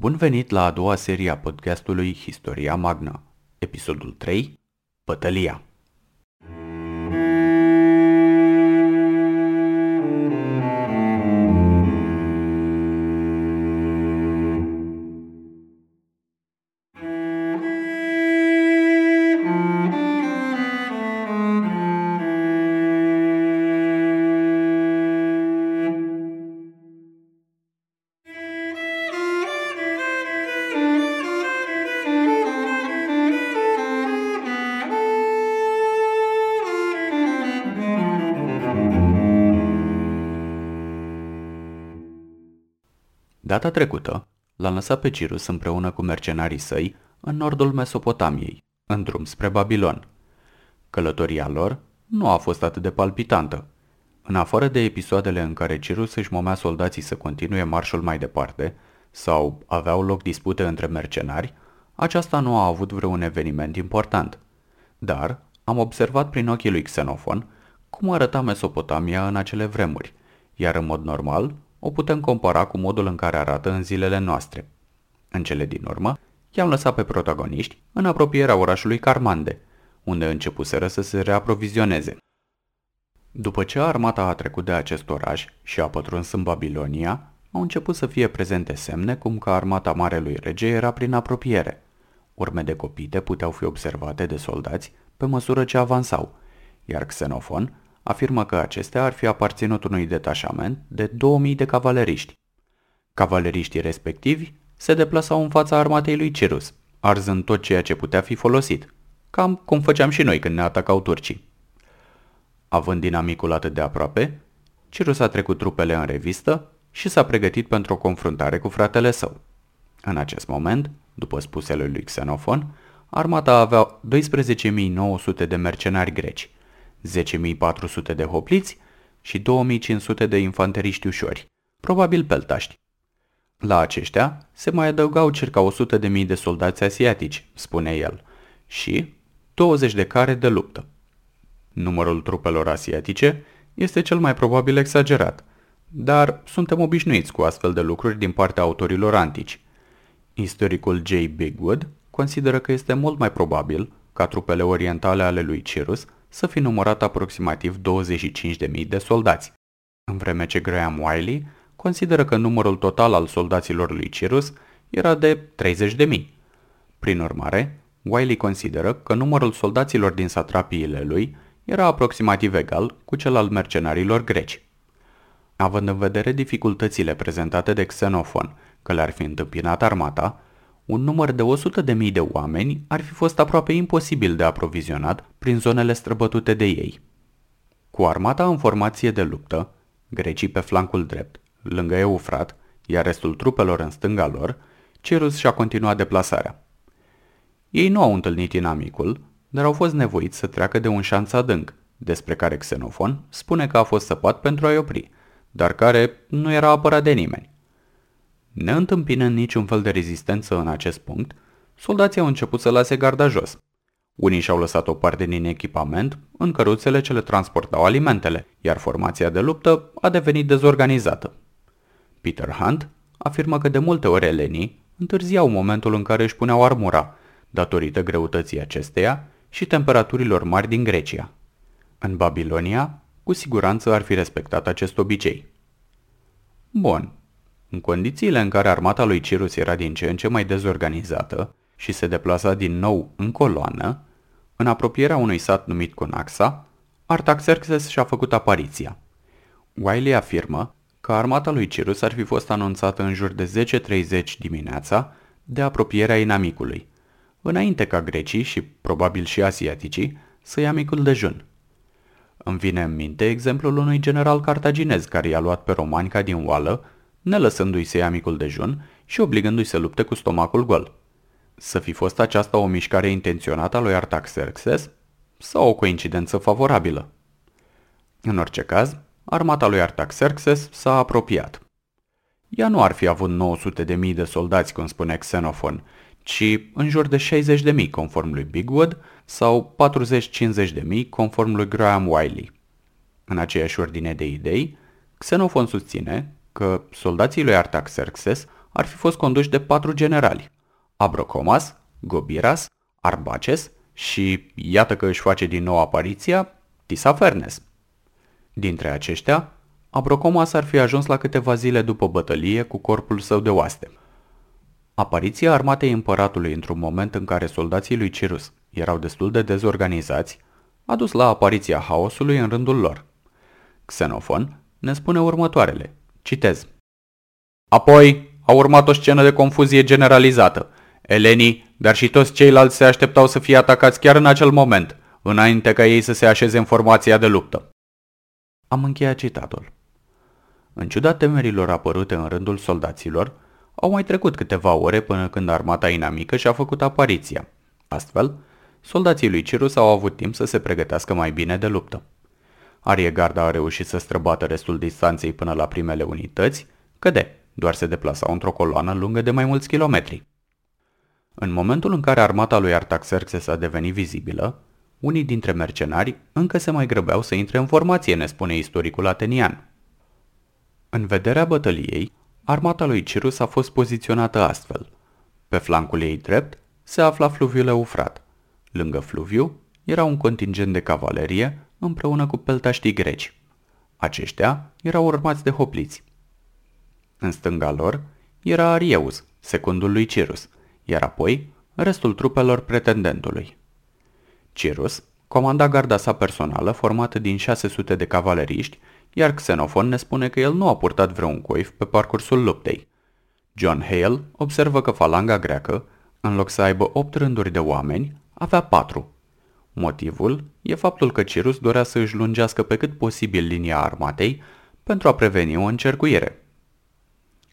Bun venit la a doua serie a podcastului Historia Magna, episodul 3, Pătălia. Data trecută, l-a lăsat pe Cirus împreună cu mercenarii săi în nordul Mesopotamiei, în drum spre Babilon. Călătoria lor nu a fost atât de palpitantă. În afară de episoadele în care Cirus își momea soldații să continue marșul mai departe, sau aveau loc dispute între mercenari, aceasta nu a avut vreun eveniment important. Dar am observat prin ochii lui Xenofon cum arăta Mesopotamia în acele vremuri, iar în mod normal o putem compara cu modul în care arată în zilele noastre. În cele din urmă, i-am lăsat pe protagoniști în apropierea orașului Carmande, unde începuseră să se reaprovizioneze. După ce armata a trecut de acest oraș și a pătruns în Babilonia, au început să fie prezente semne cum că armata Marelui Rege era prin apropiere. Urme de copite puteau fi observate de soldați pe măsură ce avansau, iar Xenofon afirmă că acestea ar fi aparținut unui detașament de 2000 de cavaleriști. Cavaleriștii respectivi se deplasau în fața armatei lui Cirus, arzând tot ceea ce putea fi folosit, cam cum făceam și noi când ne atacau turcii. Având dinamicul atât de aproape, Cirus a trecut trupele în revistă și s-a pregătit pentru o confruntare cu fratele său. În acest moment, după spusele lui Xenofon, armata avea 12.900 de mercenari greci, 10.400 de hopliți și 2.500 de infanteriști ușori, probabil peltaști. La aceștia se mai adăugau circa 100.000 de soldați asiatici, spune el, și 20 de care de luptă. Numărul trupelor asiatice este cel mai probabil exagerat, dar suntem obișnuiți cu astfel de lucruri din partea autorilor antici. Istoricul J. Bigwood consideră că este mult mai probabil ca trupele orientale ale lui Cirus să fi numărat aproximativ 25.000 de soldați, în vreme ce Graham Wiley consideră că numărul total al soldaților lui Cirus era de 30.000. Prin urmare, Wiley consideră că numărul soldaților din satrapiile lui era aproximativ egal cu cel al mercenarilor greci. Având în vedere dificultățile prezentate de Xenofon că le-ar fi întâmpinat armata, un număr de 100.000 de oameni ar fi fost aproape imposibil de aprovizionat prin zonele străbătute de ei. Cu armata în formație de luptă, grecii pe flancul drept, lângă Eufrat, iar restul trupelor în stânga lor, Cirus și-a continuat deplasarea. Ei nu au întâlnit inamicul, dar au fost nevoiți să treacă de un șanț adânc, despre care Xenofon spune că a fost săpat pentru a-i opri, dar care nu era apărat de nimeni. Neîntâmpinând niciun fel de rezistență în acest punct, soldații au început să lase garda jos. Unii și-au lăsat o parte din echipament în căruțele ce le transportau alimentele, iar formația de luptă a devenit dezorganizată. Peter Hunt afirmă că de multe ori elenii întârziau momentul în care își puneau armura, datorită greutății acesteia și temperaturilor mari din Grecia. În Babilonia, cu siguranță ar fi respectat acest obicei. Bun, în condițiile în care armata lui Cirus era din ce în ce mai dezorganizată și se deplasa din nou în coloană, în apropierea unui sat numit Conaxa, Artaxerxes și-a făcut apariția. Wiley afirmă că armata lui Cirus ar fi fost anunțată în jur de 10.30 dimineața de apropierea inamicului, înainte ca grecii și probabil și asiaticii să ia micul dejun. Îmi vine în minte exemplul unui general cartaginez care i-a luat pe romani ca din oală nelăsându-i să ia micul dejun și obligându-i să lupte cu stomacul gol. Să fi fost aceasta o mișcare intenționată a lui Artaxerxes sau o coincidență favorabilă? În orice caz, armata lui Artaxerxes s-a apropiat. Ea nu ar fi avut 900 de mii de soldați, cum spune Xenofon, ci în jur de 60 de mii conform lui Bigwood sau 40-50 de mii conform lui Graham Wiley. În aceeași ordine de idei, Xenofon susține că soldații lui Artaxerxes ar fi fost conduși de patru generali, Abrocomas, Gobiras, Arbaces și, iată că își face din nou apariția, Tisafernes. Dintre aceștia, Abrocomas ar fi ajuns la câteva zile după bătălie cu corpul său de oaste. Apariția armatei împăratului într-un moment în care soldații lui Cirus erau destul de dezorganizați, a dus la apariția haosului în rândul lor. Xenofon ne spune următoarele. Citez. Apoi a urmat o scenă de confuzie generalizată. Elenii, dar și toți ceilalți se așteptau să fie atacați chiar în acel moment, înainte ca ei să se așeze în formația de luptă. Am încheiat citatul. În ciuda temerilor apărute în rândul soldaților, au mai trecut câteva ore până când armata inamică și-a făcut apariția. Astfel, soldații lui Cirus au avut timp să se pregătească mai bine de luptă. Ariegarda a reușit să străbată restul distanței până la primele unități, căde, doar se deplasau într-o coloană lungă de mai mulți kilometri. În momentul în care armata lui Artaxerxes a devenit vizibilă, unii dintre mercenari încă se mai grăbeau să intre în formație, ne spune istoricul atenian. În vederea bătăliei, armata lui Cirus a fost poziționată astfel. Pe flancul ei drept se afla fluviul Eufrat. Lângă fluviu era un contingent de cavalerie împreună cu peltaștii greci. Aceștia erau urmați de hopliți. În stânga lor era Arieus, secundul lui Cirus, iar apoi restul trupelor pretendentului. Cirus comanda garda sa personală formată din 600 de cavaleriști, iar Xenofon ne spune că el nu a purtat vreun coif pe parcursul luptei. John Hale observă că falanga greacă, în loc să aibă 8 rânduri de oameni, avea 4. Motivul e faptul că Cirus dorea să își lungească pe cât posibil linia armatei pentru a preveni o încercuire.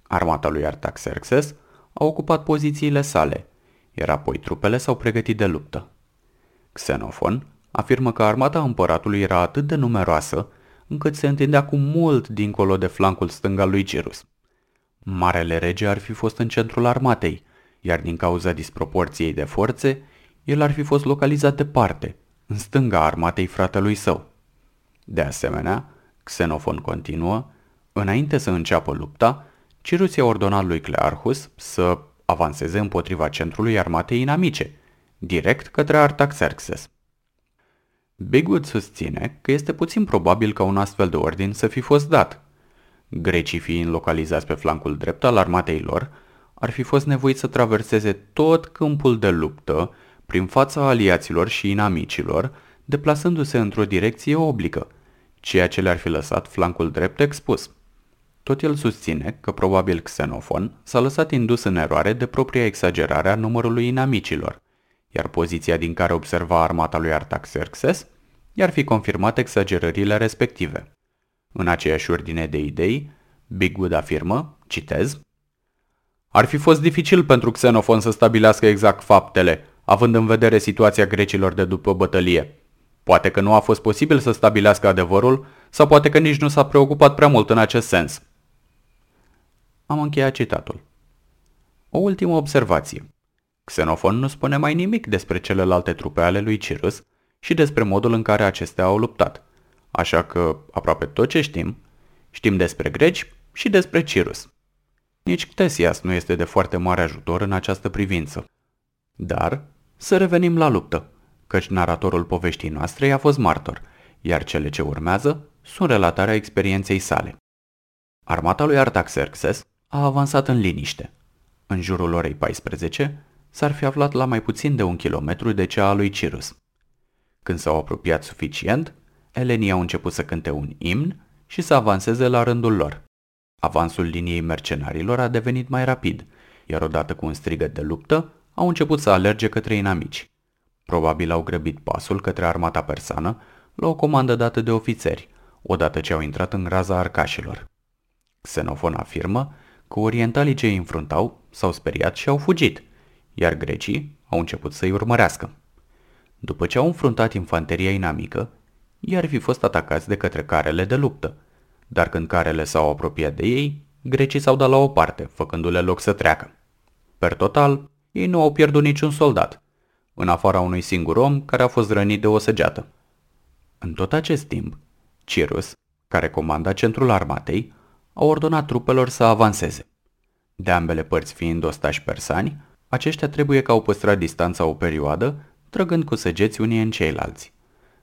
Armata lui Artaxerxes a ocupat pozițiile sale, iar apoi trupele s-au pregătit de luptă. Xenofon afirmă că armata împăratului era atât de numeroasă încât se întindea cu mult dincolo de flancul stâng al lui Cirus. Marele rege ar fi fost în centrul armatei, iar din cauza disproporției de forțe, el ar fi fost localizat departe, în stânga armatei fratelui său. De asemenea, Xenofon continuă, înainte să înceapă lupta, Cirus i-a ordonat lui Clearchus să avanseze împotriva centrului armatei inamice, direct către Artaxerxes. Bigwood susține că este puțin probabil ca un astfel de ordin să fi fost dat. Grecii fiind localizați pe flancul drept al armatei lor, ar fi fost nevoiți să traverseze tot câmpul de luptă prin fața aliaților și inamicilor, deplasându-se într-o direcție oblică, ceea ce le-ar fi lăsat flancul drept expus. Tot el susține că probabil Xenofon s-a lăsat indus în eroare de propria exagerare a numărului inamicilor, iar poziția din care observa armata lui Artaxerxes i-ar fi confirmat exagerările respective. În aceeași ordine de idei, Bigwood afirmă, citez, Ar fi fost dificil pentru Xenofon să stabilească exact faptele, având în vedere situația grecilor de după bătălie. Poate că nu a fost posibil să stabilească adevărul, sau poate că nici nu s-a preocupat prea mult în acest sens. Am încheiat citatul. O ultimă observație. Xenofon nu spune mai nimic despre celelalte trupe ale lui Cirus și despre modul în care acestea au luptat. Așa că aproape tot ce știm, știm despre greci și despre Cirus. Nici Ctesias nu este de foarte mare ajutor în această privință. Dar să revenim la luptă, căci naratorul poveștii noastre a fost martor, iar cele ce urmează sunt relatarea experienței sale. Armata lui Artaxerxes a avansat în liniște. În jurul orei 14 s-ar fi aflat la mai puțin de un kilometru de cea a lui Cirus. Când s-au apropiat suficient, elenii au început să cânte un imn și să avanseze la rândul lor. Avansul liniei mercenarilor a devenit mai rapid, iar odată cu un strigăt de luptă, au început să alerge către inamici. Probabil au grăbit pasul către armata persană la o comandă dată de ofițeri, odată ce au intrat în raza arcașilor. Xenofon afirmă că orientalii ce îi înfruntau s-au speriat și au fugit, iar grecii au început să-i urmărească. După ce au înfruntat infanteria inamică, i-ar fi fost atacați de către carele de luptă, dar când carele s-au apropiat de ei, grecii s-au dat la o parte, făcându-le loc să treacă. Per total, ei nu au pierdut niciun soldat, în afara unui singur om care a fost rănit de o săgeată. În tot acest timp, Cirus, care comanda centrul armatei, a ordonat trupelor să avanseze. De ambele părți fiind ostași persani, aceștia trebuie că au păstrat distanța o perioadă, trăgând cu săgeți unii în ceilalți.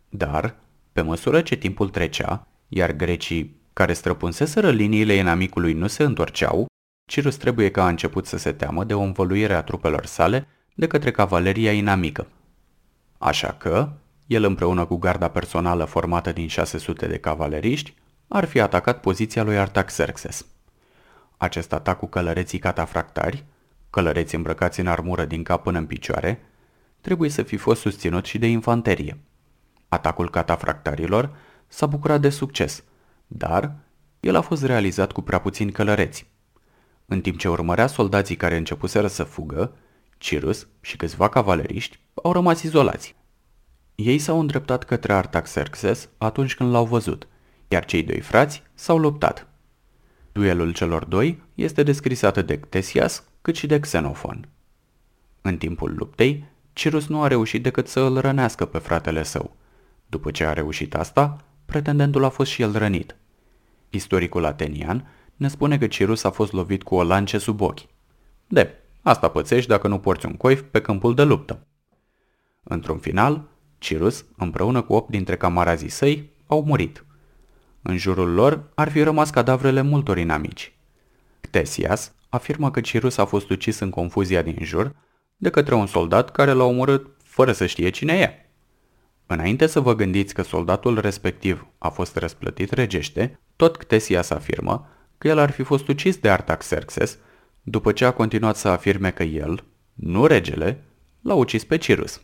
Dar, pe măsură ce timpul trecea, iar grecii care străpunseseră liniile inamicului nu se întorceau, Cirus trebuie că a început să se teamă de o învăluire a trupelor sale de către cavaleria inamică. Așa că, el împreună cu garda personală formată din 600 de cavaleriști, ar fi atacat poziția lui Artaxerxes. Acest atac cu călăreții catafractari, călăreți îmbrăcați în armură din cap până în picioare, trebuie să fi fost susținut și de infanterie. Atacul catafractarilor s-a bucurat de succes, dar el a fost realizat cu prea puțini călăreți. În timp ce urmărea soldații care începuseră să fugă, Cirus și câțiva cavaleriști au rămas izolați. Ei s-au îndreptat către Artaxerxes atunci când l-au văzut, iar cei doi frați s-au luptat. Duelul celor doi este descris atât de Ctesias cât și de Xenofon. În timpul luptei, Cirus nu a reușit decât să îl rănească pe fratele său. După ce a reușit asta, pretendentul a fost și el rănit. Istoricul atenian ne spune că Cirus a fost lovit cu o lance sub ochi. De, asta pățești dacă nu porți un coif pe câmpul de luptă. Într-un final, Cirus, împreună cu opt dintre camarazii săi, au murit. În jurul lor ar fi rămas cadavrele multor inamici. Ctesias afirmă că Cirus a fost ucis în confuzia din jur de către un soldat care l-a omorât fără să știe cine e. Înainte să vă gândiți că soldatul respectiv a fost răsplătit regește, tot Ctesias afirmă că el ar fi fost ucis de Artaxerxes, după ce a continuat să afirme că el, nu regele, l-a ucis pe Cirus.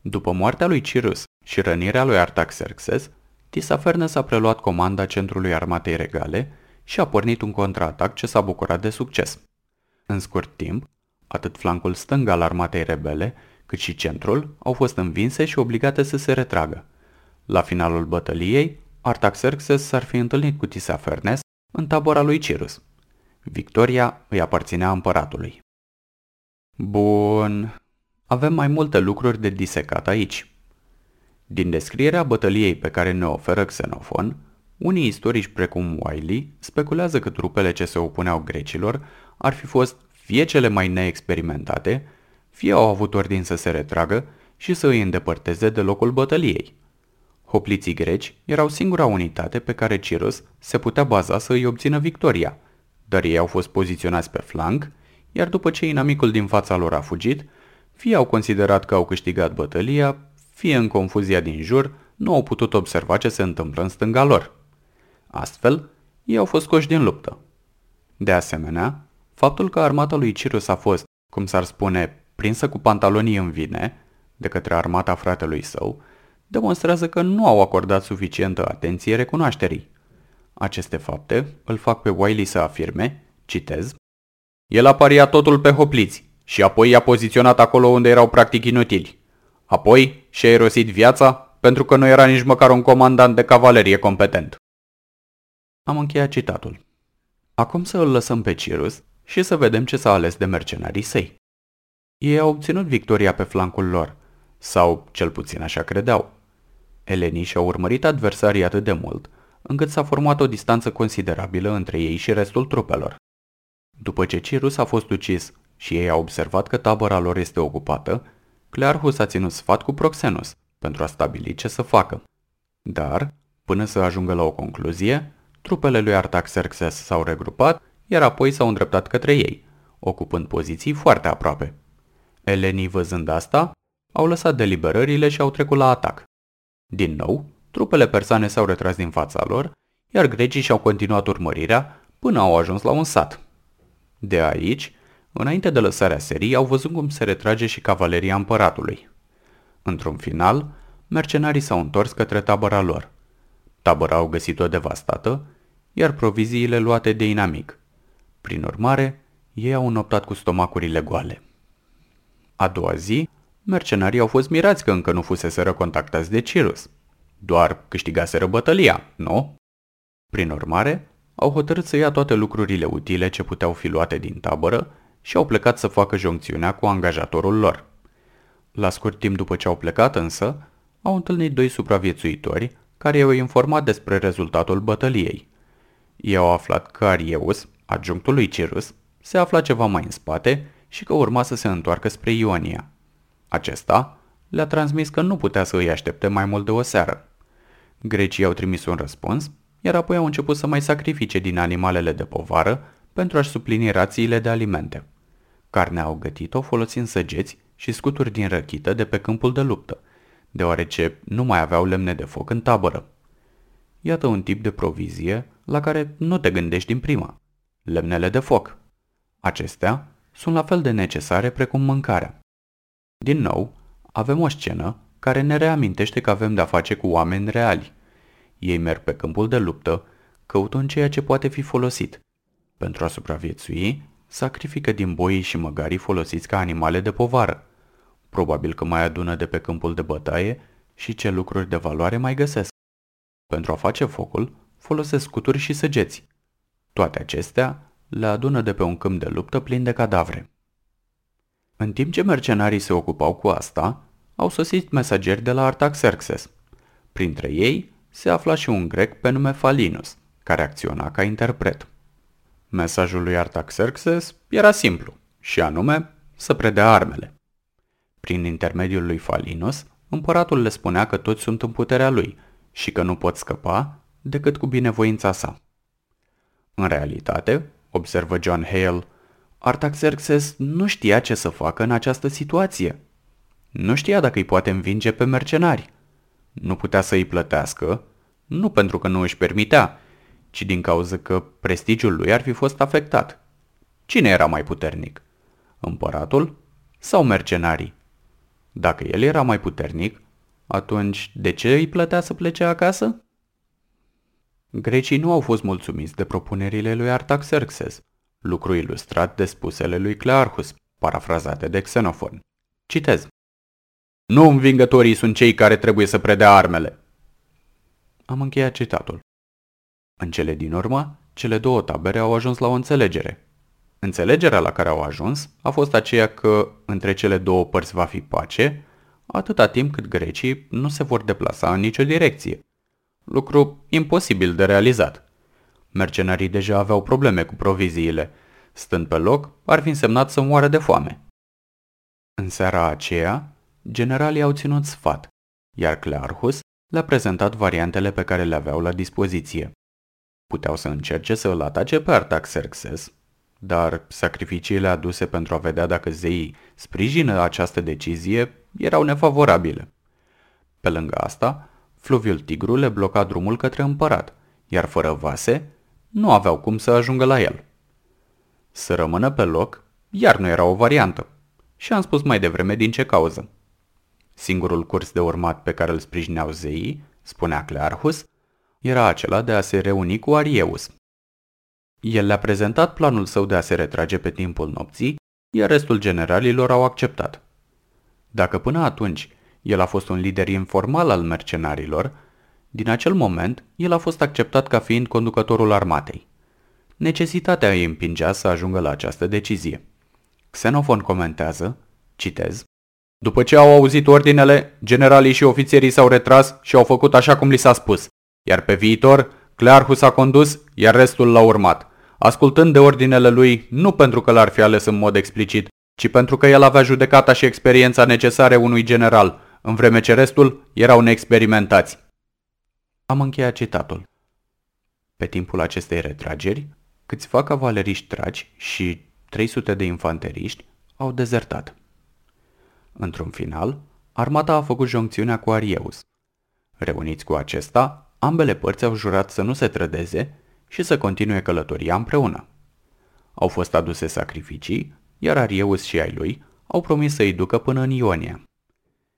După moartea lui Cirus și rănirea lui Artaxerxes, Tisafernes a preluat comanda centrului armatei regale și a pornit un contraatac ce s-a bucurat de succes. În scurt timp, atât flancul stâng al armatei rebele, cât și centrul au fost învinse și obligate să se retragă. La finalul bătăliei, Artaxerxes s-ar fi întâlnit cu Tisafernes în tabora lui Cirus. Victoria îi aparținea împăratului. Bun, avem mai multe lucruri de disecat aici. Din descrierea bătăliei pe care ne oferă Xenofon, unii istorici precum Wiley speculează că trupele ce se opuneau grecilor ar fi fost fie cele mai neexperimentate, fie au avut ordin să se retragă și să îi îndepărteze de locul bătăliei. Hopliții greci erau singura unitate pe care Cirus se putea baza să îi obțină victoria, dar ei au fost poziționați pe flanc, iar după ce inamicul din fața lor a fugit, fie au considerat că au câștigat bătălia, fie în confuzia din jur nu au putut observa ce se întâmplă în stânga lor. Astfel, ei au fost scoși din luptă. De asemenea, faptul că armata lui Cirus a fost, cum s-ar spune, prinsă cu pantalonii în vine, de către armata fratelui său, demonstrează că nu au acordat suficientă atenție recunoașterii. Aceste fapte îl fac pe Wiley să afirme, citez, El a pariat totul pe hopliți și apoi i-a poziționat acolo unde erau practic inutili. Apoi și-a erosit viața pentru că nu era nici măcar un comandant de cavalerie competent. Am încheiat citatul. Acum să îl lăsăm pe Cirus și să vedem ce s-a ales de mercenarii săi. Ei au obținut victoria pe flancul lor, sau cel puțin așa credeau. Elenii și-au urmărit adversarii atât de mult, încât s-a format o distanță considerabilă între ei și restul trupelor. După ce Cirus a fost ucis și ei au observat că tabăra lor este ocupată, Clearchus a ținut sfat cu Proxenus pentru a stabili ce să facă. Dar, până să ajungă la o concluzie, trupele lui Artaxerxes s-au regrupat, iar apoi s-au îndreptat către ei, ocupând poziții foarte aproape. Elenii văzând asta, au lăsat deliberările și au trecut la atac. Din nou, trupele persane s-au retras din fața lor, iar grecii și-au continuat urmărirea până au ajuns la un sat. De aici, înainte de lăsarea serii, au văzut cum se retrage și cavaleria împăratului. Într-un final, mercenarii s-au întors către tabăra lor. Tabăra au găsit-o devastată, iar proviziile luate de inamic. Prin urmare, ei au înoptat cu stomacurile goale. A doua zi, mercenarii au fost mirați că încă nu fuseseră contactați de Cirus. Doar câștigaseră bătălia, nu? Prin urmare, au hotărât să ia toate lucrurile utile ce puteau fi luate din tabără și au plecat să facă joncțiunea cu angajatorul lor. La scurt timp după ce au plecat însă, au întâlnit doi supraviețuitori care i-au informat despre rezultatul bătăliei. Ei au aflat că Arieus, adjunctul lui Cirus, se afla ceva mai în spate și că urma să se întoarcă spre Ionia. Acesta le-a transmis că nu putea să îi aștepte mai mult de o seară. Grecii au trimis un răspuns, iar apoi au început să mai sacrifice din animalele de povară pentru a-și suplini rațiile de alimente. Carnea au gătit-o folosind săgeți și scuturi din răchită de pe câmpul de luptă, deoarece nu mai aveau lemne de foc în tabără. Iată un tip de provizie la care nu te gândești din prima. Lemnele de foc. Acestea sunt la fel de necesare precum mâncarea. Din nou, avem o scenă care ne reamintește că avem de-a face cu oameni reali. Ei merg pe câmpul de luptă, căutând ceea ce poate fi folosit. Pentru a supraviețui, sacrifică din boii și măgarii folosiți ca animale de povară. Probabil că mai adună de pe câmpul de bătaie și ce lucruri de valoare mai găsesc. Pentru a face focul, folosesc scuturi și săgeți. Toate acestea le adună de pe un câmp de luptă plin de cadavre. În timp ce mercenarii se ocupau cu asta, au sosit mesageri de la Artaxerxes. Printre ei se afla și un grec pe nume Falinus, care acționa ca interpret. Mesajul lui Artaxerxes era simplu, și anume să predea armele. Prin intermediul lui Falinus, împăratul le spunea că toți sunt în puterea lui și că nu pot scăpa decât cu binevoința sa. În realitate, observă John Hale, Artaxerxes nu știa ce să facă în această situație. Nu știa dacă îi poate învinge pe mercenari. Nu putea să îi plătească, nu pentru că nu își permitea, ci din cauza că prestigiul lui ar fi fost afectat. Cine era mai puternic? Împăratul sau mercenarii? Dacă el era mai puternic, atunci de ce îi plătea să plece acasă? Grecii nu au fost mulțumiți de propunerile lui Artaxerxes, lucru ilustrat de spusele lui Clearchus, parafrazate de Xenofon. Citez. Nu învingătorii sunt cei care trebuie să predea armele. Am încheiat citatul. În cele din urmă, cele două tabere au ajuns la o înțelegere. Înțelegerea la care au ajuns a fost aceea că între cele două părți va fi pace, atâta timp cât grecii nu se vor deplasa în nicio direcție. Lucru imposibil de realizat. Mercenarii deja aveau probleme cu proviziile. Stând pe loc, ar fi însemnat să moară de foame. În seara aceea, generalii au ținut sfat, iar Clearchus le-a prezentat variantele pe care le aveau la dispoziție. Puteau să încerce să îl atace pe Artaxerxes, dar sacrificiile aduse pentru a vedea dacă zeii sprijină această decizie erau nefavorabile. Pe lângă asta, fluviul Tigru le bloca drumul către împărat, iar fără vase, nu aveau cum să ajungă la el. Să rămână pe loc, iar nu era o variantă. Și am spus mai devreme din ce cauză. Singurul curs de urmat pe care îl sprijineau zeii, spunea Clearchus, era acela de a se reuni cu Arieus. El le-a prezentat planul său de a se retrage pe timpul nopții, iar restul generalilor au acceptat. Dacă până atunci el a fost un lider informal al mercenarilor, din acel moment el a fost acceptat ca fiind conducătorul armatei. Necesitatea îi împingea să ajungă la această decizie. Xenofon comentează, citez, După ce au auzit ordinele, generalii și ofițerii s-au retras și au făcut așa cum li s-a spus, iar pe viitor, Clearchus a condus, iar restul l-a urmat, ascultând de ordinele lui nu pentru că l-ar fi ales în mod explicit, ci pentru că el avea judecata și experiența necesare unui general, în vreme ce restul erau neexperimentați. Am încheiat citatul. Pe timpul acestei retrageri, câțiva cavaleriști tragi și 300 de infanteriști au dezertat. Într-un final, armata a făcut joncțiunea cu Arieus. Reuniți cu acesta, ambele părți au jurat să nu se trădeze și să continue călătoria împreună. Au fost aduse sacrificii, iar Arieus și ai lui au promis să-i ducă până în Ionia.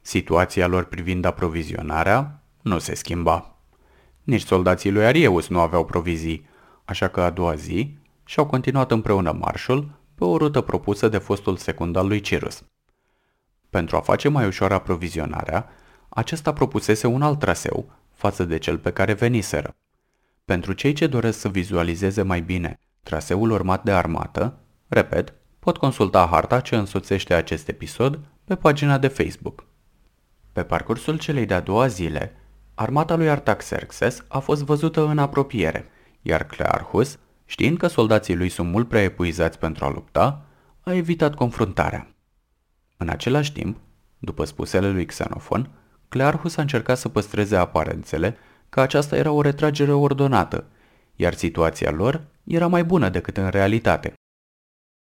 Situația lor privind aprovizionarea nu se schimba. Nici soldații lui Arieus nu aveau provizii, așa că a doua zi și-au continuat împreună marșul pe o rută propusă de fostul secund al lui Cirus. Pentru a face mai ușor aprovizionarea, acesta propusese un alt traseu față de cel pe care veniseră. Pentru cei ce doresc să vizualizeze mai bine traseul urmat de armată, repet, pot consulta harta ce însoțește acest episod pe pagina de Facebook. Pe parcursul celei de-a doua zile, armata lui Artaxerxes a fost văzută în apropiere, iar Clearchus Știind că soldații lui sunt mult prea epuizați pentru a lupta, a evitat confruntarea. În același timp, după spusele lui Xenofon, Clearchus a încercat să păstreze aparențele că aceasta era o retragere ordonată, iar situația lor era mai bună decât în realitate.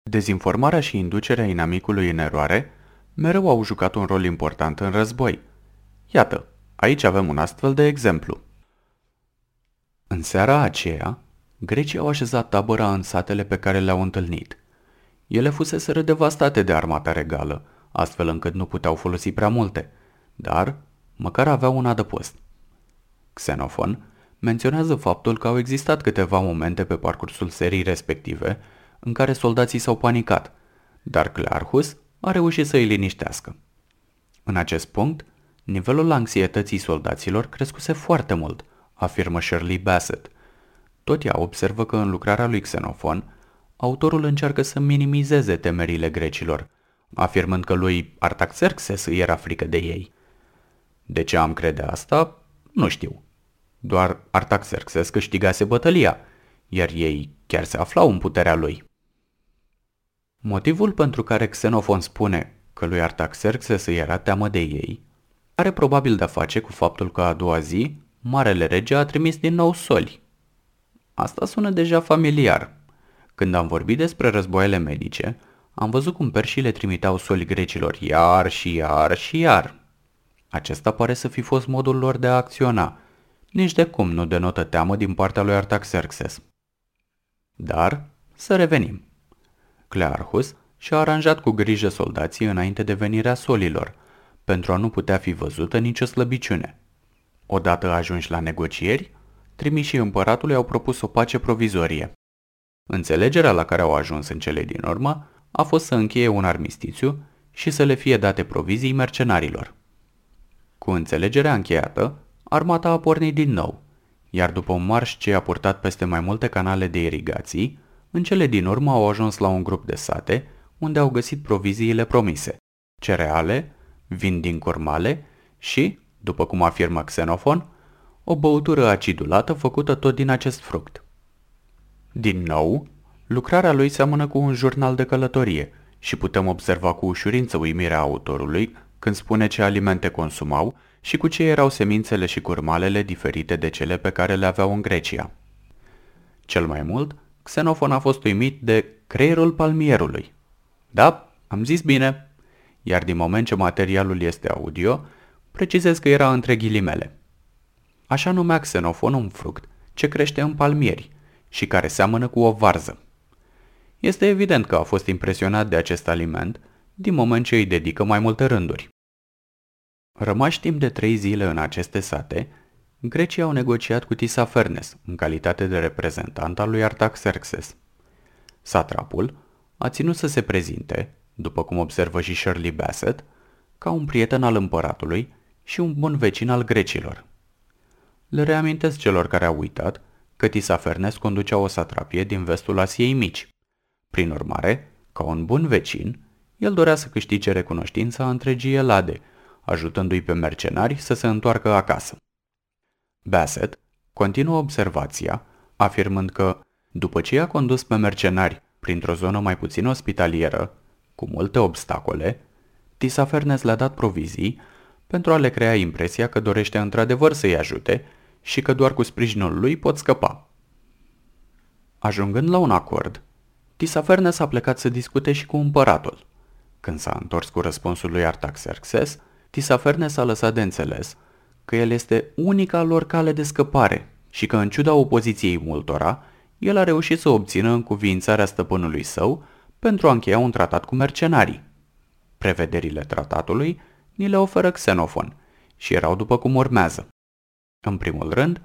Dezinformarea și inducerea inamicului în eroare mereu au jucat un rol important în război. Iată, aici avem un astfel de exemplu. În seara aceea, grecii au așezat tabăra în satele pe care le-au întâlnit. Ele fuseseră devastate de armata regală, astfel încât nu puteau folosi prea multe, dar măcar aveau un adăpost. Xenofon menționează faptul că au existat câteva momente pe parcursul serii respective în care soldații s-au panicat, dar Clarhus a reușit să îi liniștească. În acest punct, nivelul anxietății soldaților crescuse foarte mult, afirmă Shirley Bassett. Tot ea observă că în lucrarea lui Xenofon, autorul încearcă să minimizeze temerile grecilor, afirmând că lui Artaxerxes îi era frică de ei. De ce am crede asta? Nu știu. Doar Artaxerxes câștigase bătălia, iar ei chiar se aflau în puterea lui. Motivul pentru care Xenofon spune că lui Artaxerxes îi era teamă de ei are probabil de-a face cu faptul că a doua zi Marele Rege a trimis din nou soli. Asta sună deja familiar. Când am vorbit despre războaiele medice, am văzut cum perșii le trimiteau soli grecilor iar și iar și iar. Acesta pare să fi fost modul lor de a acționa. Nici de cum nu denotă teamă din partea lui Artaxerxes. Dar să revenim. Clearchus și-a aranjat cu grijă soldații înainte de venirea solilor, pentru a nu putea fi văzută nicio slăbiciune. Odată ajunși la negocieri, trimișii împăratului au propus o pace provizorie. Înțelegerea la care au ajuns în cele din urmă a fost să încheie un armistițiu și să le fie date provizii mercenarilor. Cu înțelegerea încheiată, armata a pornit din nou, iar după un marș ce a purtat peste mai multe canale de irigații, în cele din urmă au ajuns la un grup de sate unde au găsit proviziile promise, cereale, vin din curmale și, după cum afirmă Xenofon, o băutură acidulată făcută tot din acest fruct. Din nou, lucrarea lui seamănă cu un jurnal de călătorie și putem observa cu ușurință uimirea autorului când spune ce alimente consumau și cu ce erau semințele și curmalele diferite de cele pe care le aveau în Grecia. Cel mai mult, Xenofon a fost uimit de creierul palmierului. Da, am zis bine. Iar din moment ce materialul este audio, precizez că era între ghilimele. Așa numea Xenofon un fruct ce crește în palmieri și care seamănă cu o varză. Este evident că a fost impresionat de acest aliment din moment ce îi dedică mai multe rânduri. Rămași timp de trei zile în aceste sate, Grecii au negociat cu Tisafernes în calitate de reprezentant al lui Artaxerxes. Satrapul a ținut să se prezinte, după cum observă și Shirley Bassett, ca un prieten al împăratului și un bun vecin al grecilor. Le reamintesc celor care au uitat că Tisafernes conducea o satrapie din vestul Asiei Mici. Prin urmare, ca un bun vecin, el dorea să câștige recunoștința întregii Elade, ajutându-i pe mercenari să se întoarcă acasă. Bassett continuă observația, afirmând că, după ce i-a condus pe mercenari printr-o zonă mai puțin ospitalieră, cu multe obstacole, Tisafernes le-a dat provizii pentru a le crea impresia că dorește într-adevăr să-i ajute și că doar cu sprijinul lui pot scăpa. Ajungând la un acord, Tisafernes a plecat să discute și cu împăratul. Când s-a întors cu răspunsul lui Artaxerxes, Tisafernes a lăsat de înțeles că el este unica lor cale de scăpare și că în ciuda opoziției multora, el a reușit să obțină încuvințarea stăpânului său pentru a încheia un tratat cu mercenarii. Prevederile tratatului ni le oferă Xenofon și erau după cum urmează. În primul rând,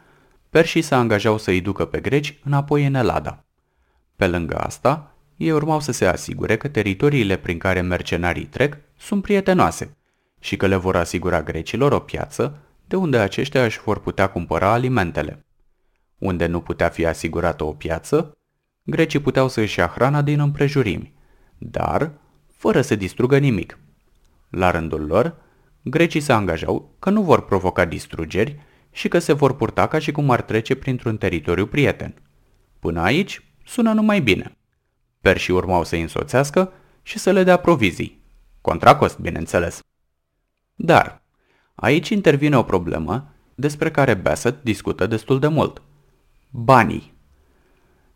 perșii se angajau să-i ducă pe greci înapoi în Elada. Pe lângă asta, ei urmau să se asigure că teritoriile prin care mercenarii trec sunt prietenoase și că le vor asigura grecilor o piață de unde aceștia își vor putea cumpăra alimentele. Unde nu putea fi asigurată o piață, grecii puteau să își ia hrana din împrejurimi, dar fără să distrugă nimic. La rândul lor, grecii se angajau că nu vor provoca distrugeri și că se vor purta ca și cum ar trece printr-un teritoriu prieten. Până aici, sună numai bine. Perșii urmau să-i însoțească și să le dea provizii. Contra cost, bineînțeles. Dar, aici intervine o problemă despre care Bassett discută destul de mult. Banii.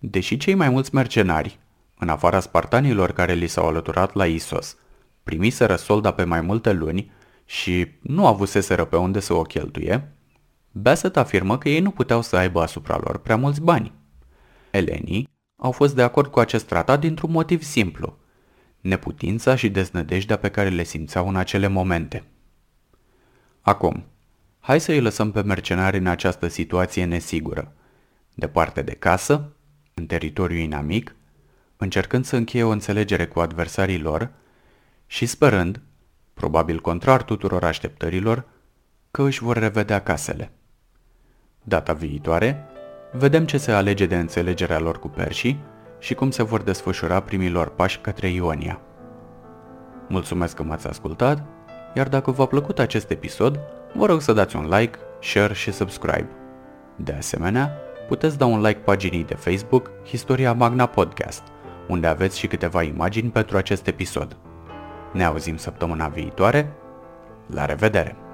Deși cei mai mulți mercenari, în afara spartanilor care li s-au alăturat la Isos, primiseră solda pe mai multe luni și nu avuseseră pe unde să o cheltuie, Bassett afirmă că ei nu puteau să aibă asupra lor prea mulți bani. Elenii au fost de acord cu acest tratat dintr-un motiv simplu, neputința și deznădejdea pe care le simțeau în acele momente. Acum, hai să îi lăsăm pe mercenari în această situație nesigură, departe de casă, în teritoriu inamic, încercând să încheie o înțelegere cu adversarii lor și sperând, probabil contrar tuturor așteptărilor, că își vor revedea casele. Data viitoare, vedem ce se alege de înțelegerea lor cu perșii și cum se vor desfășura primii lor pași către Ionia. Mulțumesc că m-ați ascultat, iar dacă v-a plăcut acest episod, vă rog să dați un like, share și subscribe. De asemenea, puteți da un like paginii de Facebook Historia Magna Podcast, unde aveți și câteva imagini pentru acest episod. Ne auzim săptămâna viitoare. La revedere!